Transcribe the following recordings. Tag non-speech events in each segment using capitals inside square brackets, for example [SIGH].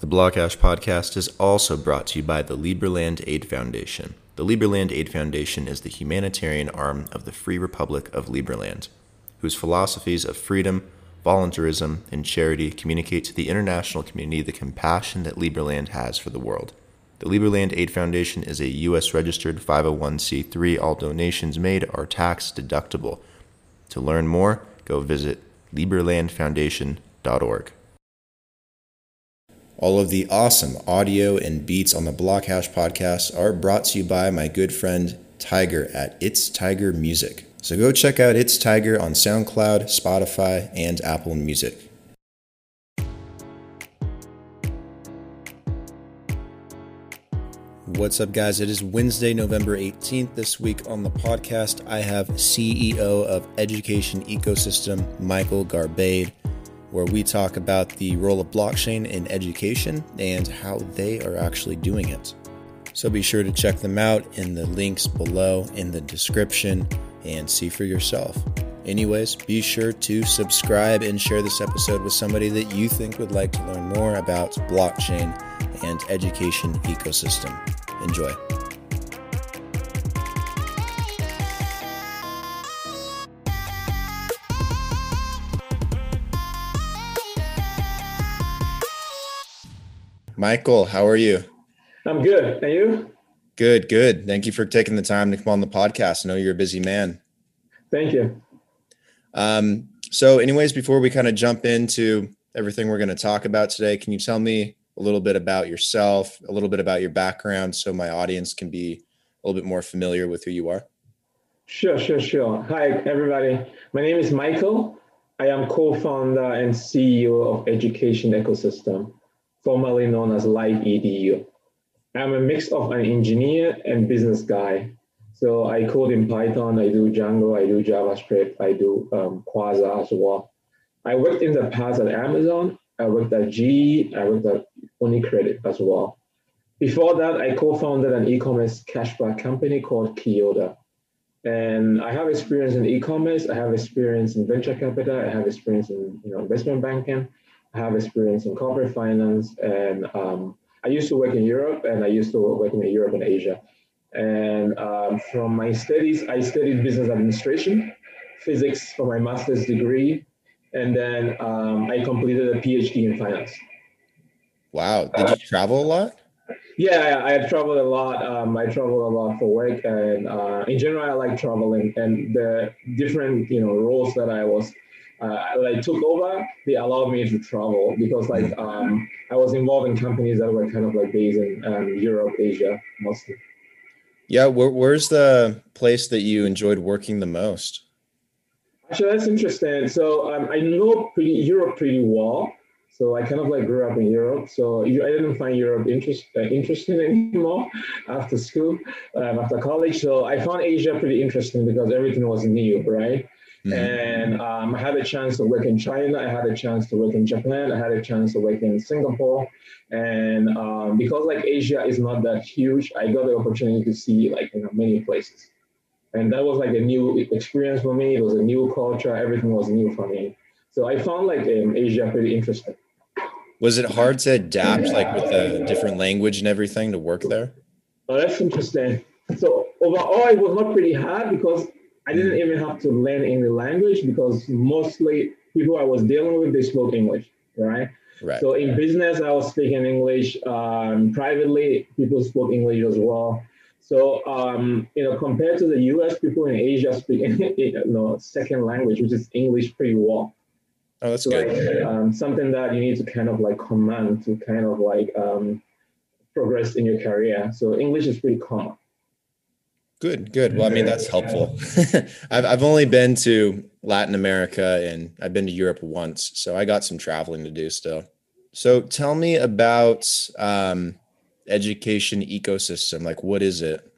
The Blockhash podcast is also brought to you by the Liberland Aid Foundation. The Liberland Aid Foundation is the humanitarian arm of the Free Republic of Liberland, whose philosophies of freedom, voluntarism, and charity communicate to the international community the compassion that Liberland has for the world. The Liberland Aid Foundation is a U.S. registered 501c3. All donations made are tax deductible. To learn more, go visit liberlandfoundation.org. All of the awesome audio and beats on the Blockhash podcast are brought to you by my good friend Tiger at It's Tiger Music. So go check out It's Tiger on SoundCloud, Spotify, and Apple Music. What's up, guys? It is Wednesday, November 18th. This week on the podcast, I have CEO of Education Ecosystem, Michael Garbade, where we talk about the role of blockchain in education and how they are actually doing it. So be sure to check them out in the links below in the description and see for yourself. Anyways, be sure to subscribe and share this episode with somebody that you think would like to learn more about blockchain and education ecosystem. Enjoy. Michael, how are you? I'm good. And you? Good, good. Thank you for taking the time to come on the podcast. I know you're a busy man. Thank you. Um, so, anyways, before we kind of jump into everything we're going to talk about today, can you tell me a little bit about yourself, a little bit about your background, so my audience can be a little bit more familiar with who you are? Sure, sure, sure. Hi, everybody. My name is Michael. I am co founder and CEO of Education Ecosystem, formerly known as Live EDU. I'm a mix of an engineer and business guy. So I code in Python, I do Django, I do JavaScript, I do um, Quasar as well. I worked in the past at Amazon, I worked at GE, I worked at UniCredit as well. Before that, I co-founded an e-commerce cashback company called Kyoda. And I have experience in e-commerce, I have experience in venture capital, I have experience in you know, investment banking, I have experience in corporate finance, and um, I used to work in Europe and I used to work in Europe and Asia. And um, from my studies, I studied business administration, physics for my master's degree, and then um, I completed a PhD in finance. Wow. Did you travel a lot? Yeah, I, I traveled a lot. Um, I traveled a lot for work, and uh, in general, I like traveling. And the different, you know, roles that I was, uh, that I took over, they allowed me to travel because, like, um, I was involved in companies that were kind of like based in um, Europe, Asia, mostly. Yeah, where, where's the place that you enjoyed working the most? Actually, that's interesting. So um, I know pretty, Europe pretty well. So I kind of like grew up in Europe. So I didn't find Europe interest, uh, interesting [LAUGHS] anymore after school, um, after college. So I found Asia pretty interesting because everything was new, right? Mm-hmm. And um, I had a chance to work in China. I had a chance to work in Japan. I had a chance to work in Singapore. And um, because like Asia is not that huge, I got the opportunity to see like you know many places. And that was like a new experience for me. It was a new culture. Everything was new for me. So I found like um, Asia pretty interesting. Was it hard to adapt, like with the different language and everything, to work there? Oh, that's interesting. So overall, it was not pretty hard because I didn't even have to learn any language because mostly people I was dealing with they spoke English, right? Right. So in business, I was speaking English. Um, privately, people spoke English as well. So um, you know, compared to the U.S., people in Asia speak [LAUGHS] you know second language, which is English, pretty well. Oh, that's so good. Like, um, something that you need to kind of like command to kind of like um, progress in your career. So English is pretty common. Good, good. Well, I mean, that's helpful. [LAUGHS] I've, I've only been to Latin America and I've been to Europe once. So I got some traveling to do still. So tell me about um, education ecosystem. Like, what is it?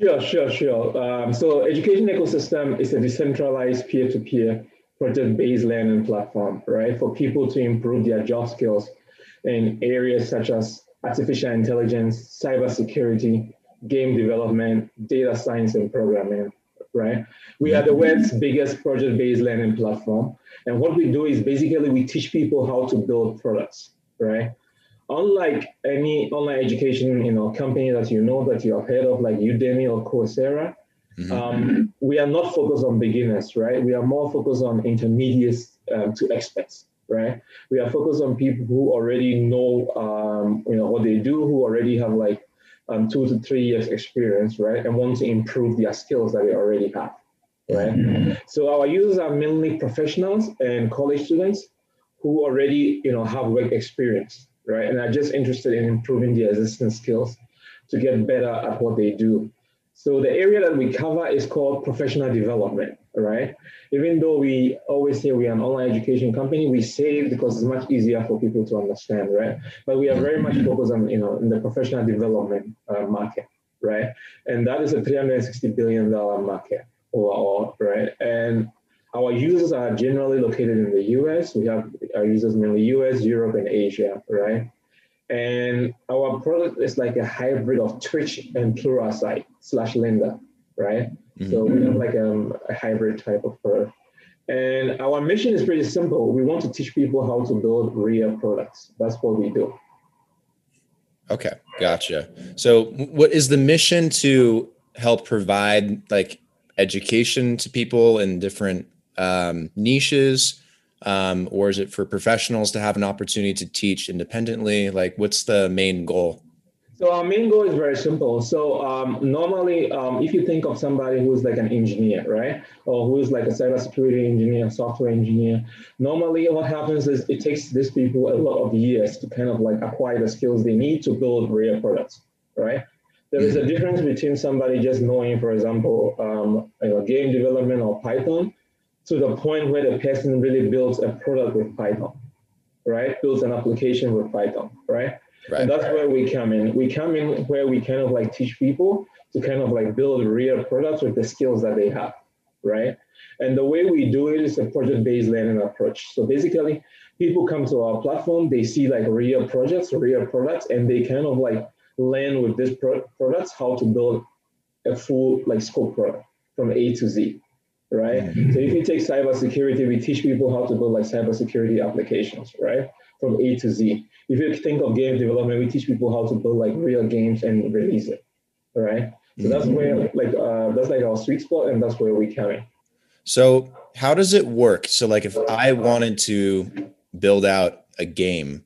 Sure, sure, sure. Um, so education ecosystem is a decentralized peer-to-peer project-based learning platform, right, for people to improve their job skills in areas such as artificial intelligence, cybersecurity, game development, data science, and programming, right? We are the world's biggest project-based learning platform. And what we do is basically we teach people how to build products, right? unlike any online education, you know, company that you know that you have heard of, like Udemy or Coursera, mm-hmm. um, we are not focused on beginners, right? We are more focused on intermediates um, to experts, right? We are focused on people who already know, um, you know, what they do, who already have like um, two to three years experience, right, and want to improve their skills that they already have, right? Mm-hmm. So our users are mainly professionals and college students who already, you know, have work experience, right, and are just interested in improving their existing skills to get better at what they do. So the area that we cover is called professional development, right? Even though we always say we are an online education company, we say because it's much easier for people to understand, right? But we are very much focused on, you know, in the professional development uh, market, right? And that is a 360 billion dollar market overall, right? And our users are generally located in the US. We have our users mainly US, Europe, and Asia, right? And our product is like a hybrid of Twitch and Pluralsight slash Lynda, right? Mm-hmm. So we have like um, a hybrid type of product. And our mission is pretty simple. We want to teach people how to build real products. That's what we do. Okay, gotcha. So, what is the mission to help provide like education to people in different um, niches? um, or is it for professionals to have an opportunity to teach independently? Like, what's the main goal? So our main goal is very simple. So um, normally, um, if you think of somebody who's like an engineer, right, or who's like a cybersecurity engineer, software engineer, normally what happens is it takes these people a lot of years to kind of like acquire the skills they need to build real products, right? There is a mm-hmm. difference between somebody just knowing, for example, um, you know, game development or Python, to the point where the person really builds a product with Python, right? Builds an application with Python, right? Right? And that's where we come in. We come in where we kind of like teach people to kind of like build real products with the skills that they have, right? And the way we do it is a project-based learning approach. So basically, people come to our platform, they see like real projects, real products, and they kind of like learn with these pro- products how to build a full like scope product from A to Z right? Mm-hmm. So if you take cybersecurity, we teach people how to build like cybersecurity applications, right? From A to Z. If you think of game development, we teach people how to build like real games and release it, right? So that's mm-hmm. where like uh, that's like our sweet spot, and that's where we come in. So how does it work? So like if I wanted to build out a game,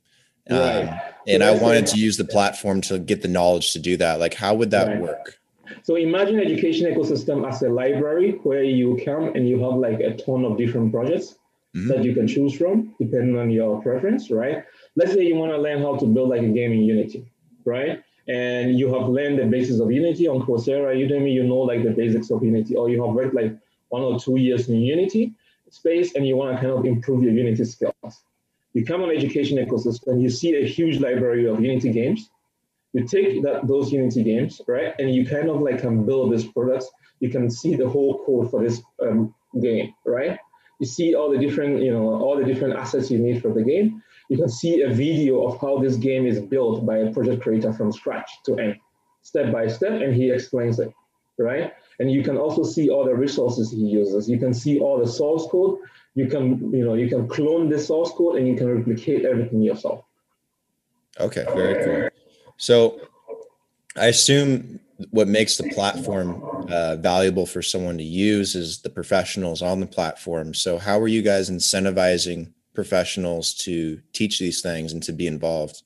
um, right. and so I wanted to use the platform to get the knowledge to do that, like how would that right. work? So imagine education ecosystem as a library where you come and you have like a ton of different projects mm-hmm. that you can choose from depending on your preference, right? Let's say you want to learn how to build like a game in Unity, right? And you have learned the basis of Unity on Coursera, Udemy, you know like the basics of Unity, or you have worked like one or two years in Unity space and you want to kind of improve your Unity skills. You come on education ecosystem, you see a huge library of Unity games you take that those Unity games, right, and you kind of like can build this product. You can see the whole code for this um, game, right? You see all the different, you know, all the different assets you need for the game. You can see a video of how this game is built by a project creator from scratch to end, step by step, and he explains it, right? And you can also see all the resources he uses. You can see all the source code. You can, you know, you can clone the source code and you can replicate everything yourself. Okay, very cool. So I assume what makes the platform uh, valuable for someone to use is the professionals on the platform. So how are you guys incentivizing professionals to teach these things and to be involved?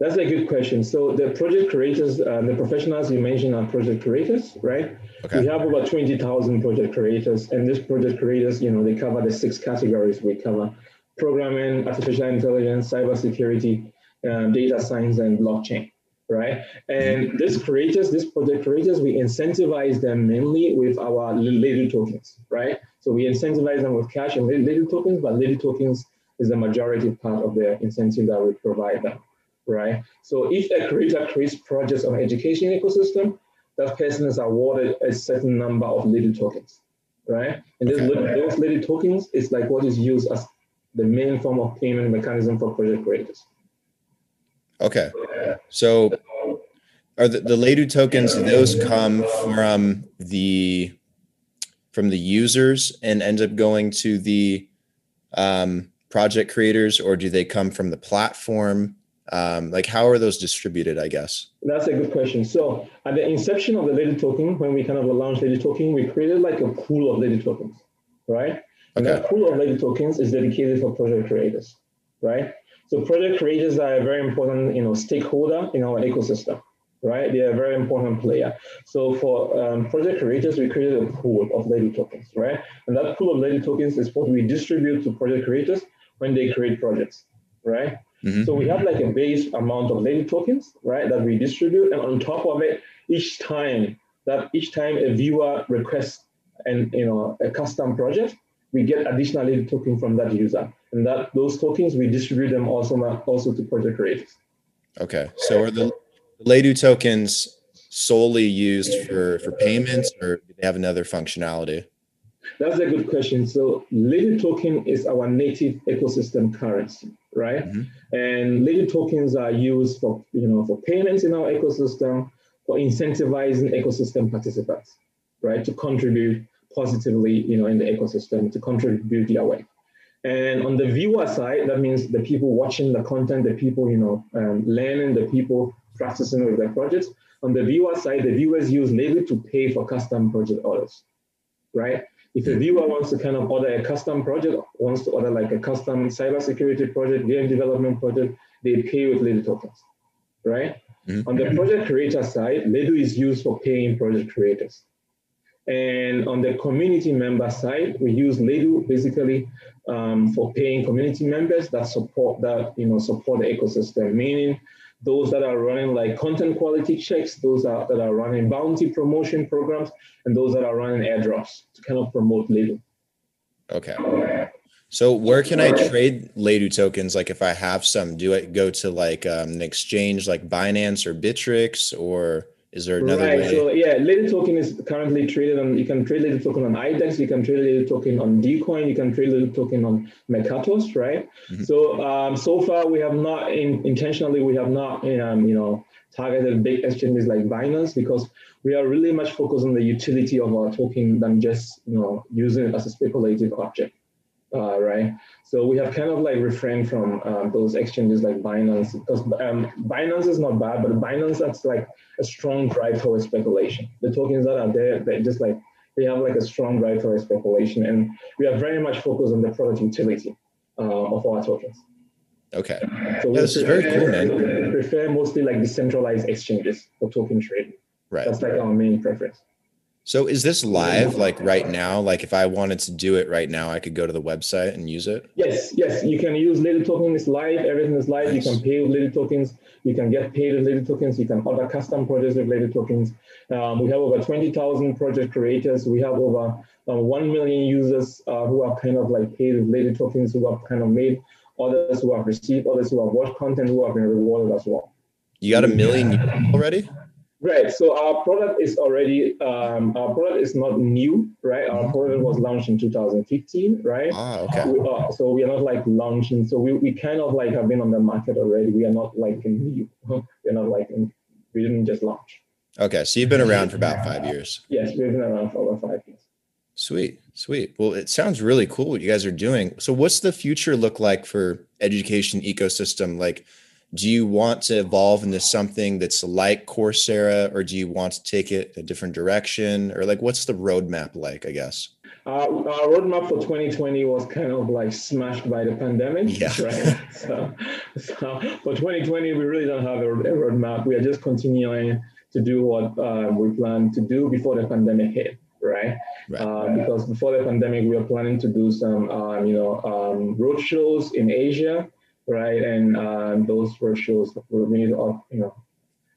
That's a good question. So the project creators, uh, the professionals you mentioned are project creators, right? Okay. We have about 20,000 project creators and these project creators, you know, they cover the six categories we cover. Programming, artificial intelligence, cybersecurity, um, data science and blockchain, right? And these creators, these project creators, we incentivize them mainly with our Ledu tokens, right? So we incentivize them with cash and Ledu tokens, but Ledu tokens is the majority part of the incentive that we provide them, right? So if a creator creates projects on education ecosystem, that person is awarded a certain number of Ledu tokens, right? And okay. those Ledu tokens is like what is used as the main form of payment mechanism for project creators. Okay. So are the, the Ledu tokens, those come from the from the users and end up going to the um, project creators, or do they come from the platform? Um, like how are those distributed? I guess that's a good question. So at the inception of the Ledu Token, when we kind of launched Ledu Token, we created like a pool of Ledu Tokens, right? And that pool of Ledu Tokens is dedicated for project creators, right? So project creators are a very important, you know, stakeholder in our ecosystem, right? They are a very important player. So for um, project creators, we created a pool of Ledu tokens, right? And that pool of Ledu tokens is what we distribute to project creators when they create projects, right? Mm-hmm. So we have like a base amount of Ledu tokens, right, that we distribute, and on top of it, each time that each time a viewer requests and you know a custom project, we get additional token from that user, and that those tokens we distribute them also also to project creators. Okay, so are the Ledu tokens solely used for for payments, or do they have another functionality? That's a good question. So Ledu token is our native ecosystem currency, right? Mm-hmm. And Ledu tokens are used for you know for payments in our ecosystem, for incentivizing ecosystem participants, right, to contribute positively, you know, in the ecosystem, to contribute their way. And on the viewer side, that means the people watching the content, the people, you know, um, learning, the people practicing with their projects. On the viewer side, the viewers use Ledu to pay for custom project orders, right? If a viewer wants to kind of order a custom project, wants to order like a custom cybersecurity project, game development project, they pay with Ledu tokens, right? Mm-hmm. On the project creator side, Ledu is used for paying project creators. And on the community member side, we use Ledu basically um, for paying community members that support that you know support the ecosystem, meaning those that are running like content quality checks, those are, that are running bounty promotion programs, and those that are running airdrops to kind of promote Ledu. Okay. So where can I trade Ledu tokens? Like if I have some, do I go to like um, an exchange like Binance or Bittrex or is there another right. way? So yeah, Ledu token is currently traded on. You can trade Ledu token on IDEX. You can trade Ledu token on Dcoin. You can trade Ledu token on Mercatox, right? Mm-hmm. So um, so far we have not in, intentionally we have not um, you know targeted big exchanges like Binance because we are really much focused on the utility of our token than just you know using it as a speculative object uh, right? So we have kind of like refrained from um, those exchanges like Binance because um, Binance is not bad, but Binance that's like a strong drive towards speculation. The tokens that are there, they just like they have like a strong drive towards speculation, and we are very much focused on the product utility uh, of our tokens. Okay, so this is very cool, man. We prefer mostly like decentralized exchanges for token trading. Right, that's like our main preference. So is this live like right now? Like if I wanted to do it right now, I could go to the website and use it? Yes, yes. You can use Ledu Tokens It's live. Everything is live. Nice. You can pay with Ledu Tokens. You can get paid with Ledu Tokens. You can order custom projects with Ledu Tokens. Um, we have over 20,000 project creators. We have over um, 1 million users uh, who are kind of like paid with Ledu Tokens, who have kind of made others who have received, others who have watched content, who have been rewarded as well. You got a million already? Right. So our product is already um, our product is not new, right? Our mm-hmm. product was launched in 2015, right? Ah, okay. We, uh, so we are not like launching. So we, we kind of like have been on the market already. We are not like new. [LAUGHS] We're not like in, we didn't just launch. Okay, so you've been around for about five years. Yes, we've been around for over five years. Sweet, sweet. Well, it sounds really cool what you guys are doing. So, what's the future look like for education ecosystem? Like, do you want to evolve into something that's like Coursera, or do you want to take it a different direction, or like what's the roadmap like? I guess. Uh, our roadmap for 2020 was kind of like smashed by the pandemic. Yeah. [LAUGHS] Right. so, so for 2020, we really don't have a, a, roadmap. We are just continuing to do what uh, we planned to do before the pandemic hit. Right. right. Uh, because before the pandemic, we were planning to do some, um, you know, um, road shows in Asia right? And um, those were shows we need to, you know,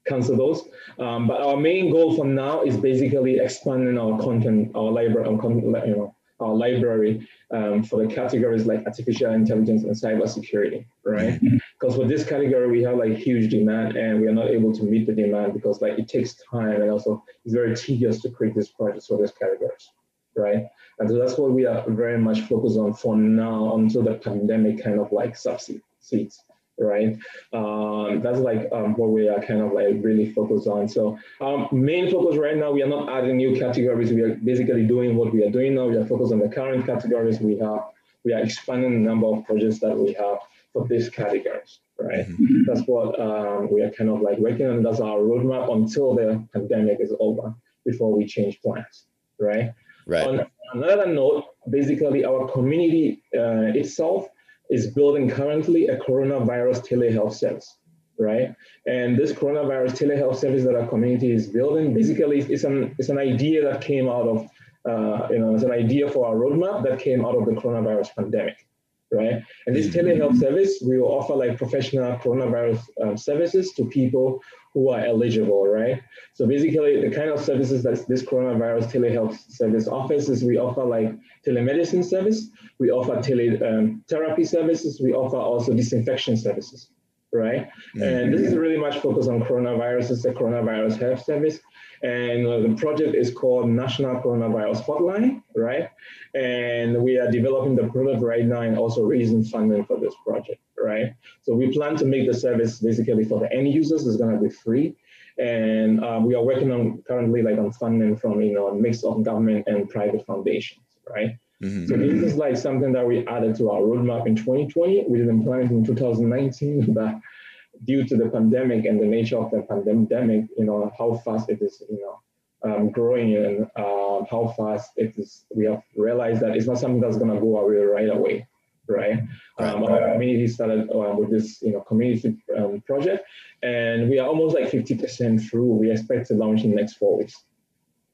cancel those. Um, but our main goal for now is basically expanding our content, our library, you know, our library um, for the categories like artificial intelligence and cybersecurity, right? Because for this category, we have like huge demand and we are not able to meet the demand because like it takes time and also it's very tedious to create these projects for these categories, right? And so that's what we are very much focused on for now until the pandemic kind of like subsides seats right? Um, that's like um, what we are kind of like really focused on. So um, main focus right now, we are not adding new categories. We are basically doing what we are doing now. We are focused on the current categories we have. We are expanding the number of projects that we have for these categories, right? right? Mm-hmm. That's what um, we are kind of like working on. That's our roadmap until the pandemic is over before we change plans, right? Right. On another note, basically, our community uh, itself is building currently a coronavirus telehealth service, right? And this coronavirus telehealth service that our community is building, basically, it's an it's an idea that came out of, uh, you know, it's an idea for our roadmap that came out of the coronavirus pandemic, right? And this telehealth service, we will offer like professional coronavirus um, services to people who are eligible, right? So basically, the kind of services that this coronavirus telehealth service offers is we offer like telemedicine service, we offer teletherapy um, services, we offer also disinfection services, right? Mm-hmm. And this is really much focused on coronavirus. It's a coronavirus health service. And uh, the project is called National Coronavirus Hotline, right? And we are developing the product right now and also raising funding for this project, right? So we plan to make the service basically for the end users. It's going to be free. And um, we are working on currently like on funding from, you know, a mix of government and private foundations, right? Mm-hmm. So this is like something that we added to our roadmap in 2020. We didn't plan it in 2019, [LAUGHS] but due to the pandemic and the nature of the pandemic, you know, how fast it is, you know, um, growing and uh, how fast it is, we have realized that it's not something that's going to go away right away, right? Um, our community started uh, with this, you know, community um, project, and we are almost like 50% through. We expect to launch in the next four weeks.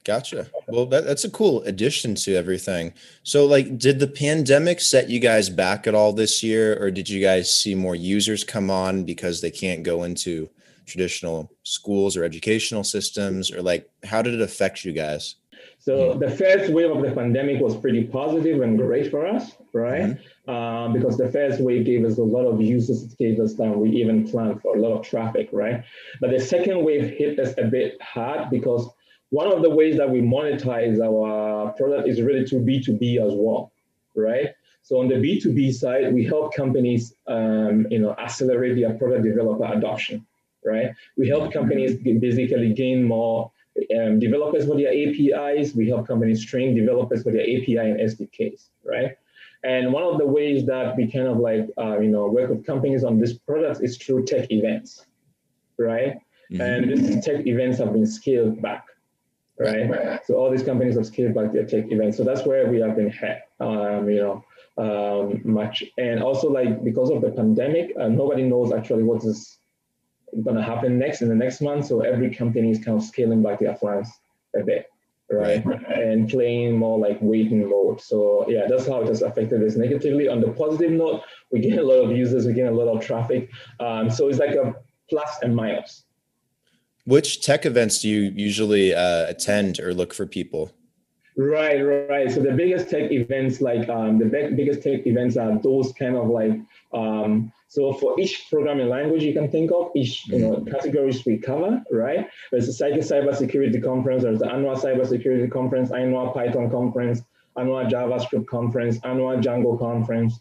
Gotcha. Well, that, that's a cool addition to everything. So, like, did the pandemic set you guys back at all this year, or did you guys see more users come on because they can't go into traditional schools or educational systems, or like, how did it affect you guys? So, the first wave of the pandemic was pretty positive and great for us, right? Mm-hmm. Uh, because the first wave gave us a lot of users, it gave us time we even planned for a lot of traffic, right? But the second wave hit us a bit hard because one of the ways that we monetize our product is really to B2B as well, right? So on the B2B side, we help companies, um, you know, accelerate their product developer adoption, right? We help companies basically gain more um, developers for their APIs. We help companies train developers for their API and SDKs, right? And one of the ways that we kind of like, uh, you know, work with companies on this product is through tech events, right? Mm-hmm. And these tech events have been scaled back right? So all these companies have scaled back their tech events. So that's where we have been hit, um, you know, um, much. And also like because of the pandemic, uh, nobody knows actually what is going to happen next in the next month. So every company is kind of scaling back their plans a bit. Right? right, and playing more like waiting mode. So yeah, that's how it has affected us negatively. On the positive note, we get a lot of users, we get a lot of traffic. Um, so it's like a plus and minus. Which tech events do you usually uh, attend or look for people? Right, right. So the biggest tech events, like um, the big, biggest tech events, are those kind of like. Um, so for each programming language you can think of, each you know mm-hmm. categories we cover, right? There's a cyber cybersecurity conference. There's the annual cybersecurity conference, annual Python conference, annual JavaScript conference, annual Django conference,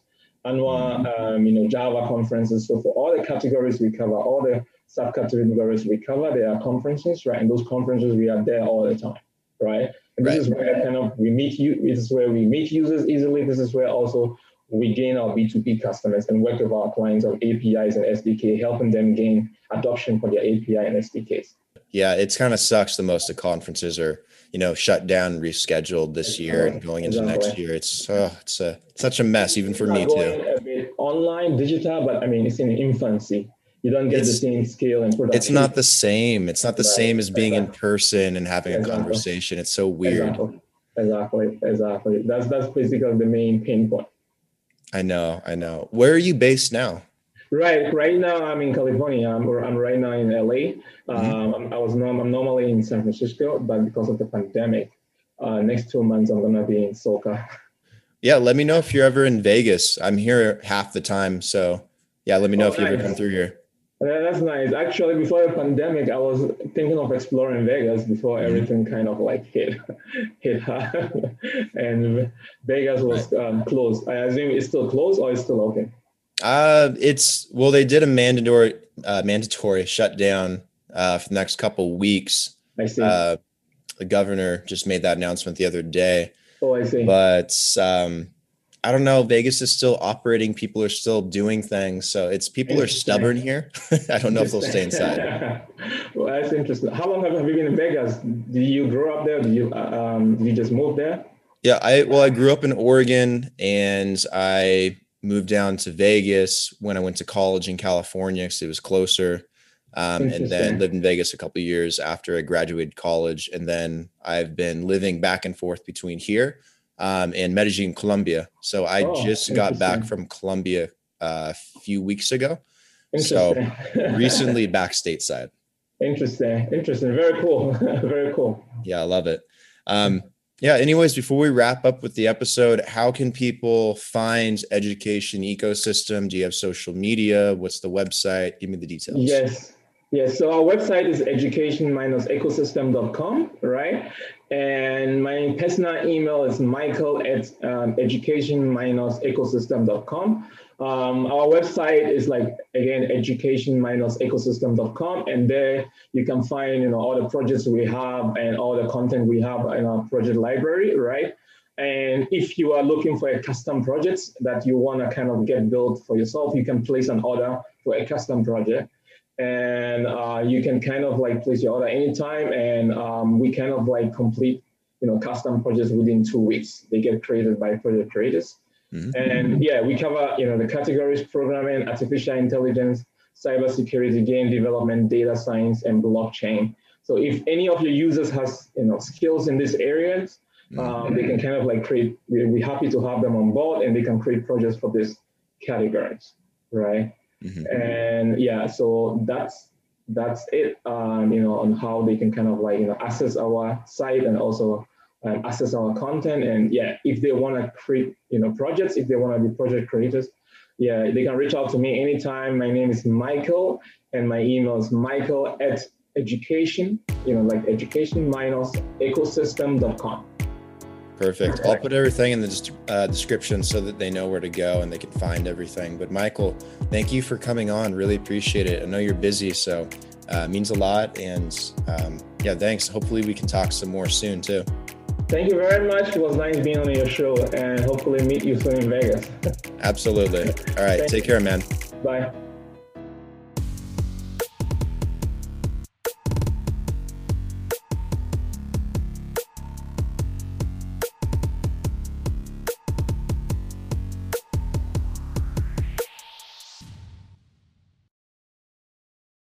mm-hmm. um, you know Java conferences. So for all the categories we cover, all the subcategories we cover. There are conferences, right? And those conferences we are there all the time, right? And this right. is where kind of we meet you. This is where we meet users easily. This is where also we gain our B2B customers and work with our clients on APIs and SDK, helping them gain adoption for their API and SDKs. Yeah, it's kind of sucks the most the conferences are, you know, shut down, rescheduled this year and going into exactly. next year. It's oh, it's a such a mess even for me too. online, digital, but I mean it's in infancy you don't get it's, the same scale and production. It's not the same. It's not the right. same as being exactly. in person and having exactly. a conversation. It's so weird. Exactly. Exactly. That's that's basically the main pain point. I know. I know. Where are you based now? Right. Right now, I'm in California. I'm, I'm right now in LA. Mm-hmm. Um, I was norm- I'm normally in San Francisco, but because of the pandemic, uh, next two months I'm gonna be in SoCal. Yeah, let me know if you're ever in Vegas. I'm here half the time, so yeah, let me know oh, if you nice. ever come through here. Yeah, that's nice. Actually, before the pandemic, I was thinking of exploring Vegas before mm-hmm. everything kind of like hit [LAUGHS] hit hard, [LAUGHS] and Vegas was um, closed. I assume it's still closed or it's still open. Uh, it's well, they did a mandatory uh, mandatory shutdown uh, for the next couple weeks. I see. Uh, the governor just made that announcement the other day. Oh, I see. But um, I don't know. Vegas is still operating. People are still doing things. So it's people are stubborn here. [LAUGHS] I don't know if they'll stay inside. [LAUGHS] well, that's interesting. How long have you been in Vegas? Did you grow up there? Did you uh, um, did you just move there? Yeah, I well, I grew up in Oregon, and I moved down to Vegas when I went to college in California because it was closer. Um, and then lived in Vegas a couple years after I graduated college, and then I've been living back and forth between here um, and Medellin, Colombia. So I oh, just got back from Colombia uh, a few weeks ago. So [LAUGHS] recently back stateside. Interesting. Interesting. Very cool. [LAUGHS] Very cool. Yeah, I love it. Um, yeah, anyways, before we wrap up with the episode, how can people find education ecosystem? Do you have social media? What's the website? Give me the details. Yes. Yes, so our website is education-ecosystem.com, right? And my personal email is michael at um, education-ecosystem.com. Um, our website is like, again, education-ecosystem.com. And there you can find, you know, all the projects we have and all the content we have in our project library, right? And if you are looking for a custom project that you want to kind of get built for yourself, you can place an order for a custom project and uh, you can kind of like place your order anytime and um, we kind of like complete you know custom projects within two weeks they get created by project creators mm-hmm. and yeah we cover you know the categories programming artificial intelligence cybersecurity game development data science and blockchain so if any of your users has you know skills in these areas um, mm-hmm. they can kind of like create we're happy to have them on board and they can create projects for these categories right Mm-hmm. And yeah, so that's that's it. Um, you know, on how they can kind of like you know access our site and also um, access our content. And yeah, if they want to create you know projects, if they want to be project creators, yeah, they can reach out to me anytime. My name is Michael, and my email is Michael at education. You know, like education minus ecosystem.com. Perfect. I'll put everything in the uh, description so that they know where to go and they can find everything. But Michael, thank you for coming on. Really appreciate it. I know you're busy, so uh, means a lot. And um, yeah, thanks. Hopefully, we can talk some more soon too. Thank you very much. It was nice being on your show, and hopefully meet you soon in Vegas. Absolutely. All right. take care, man. Bye.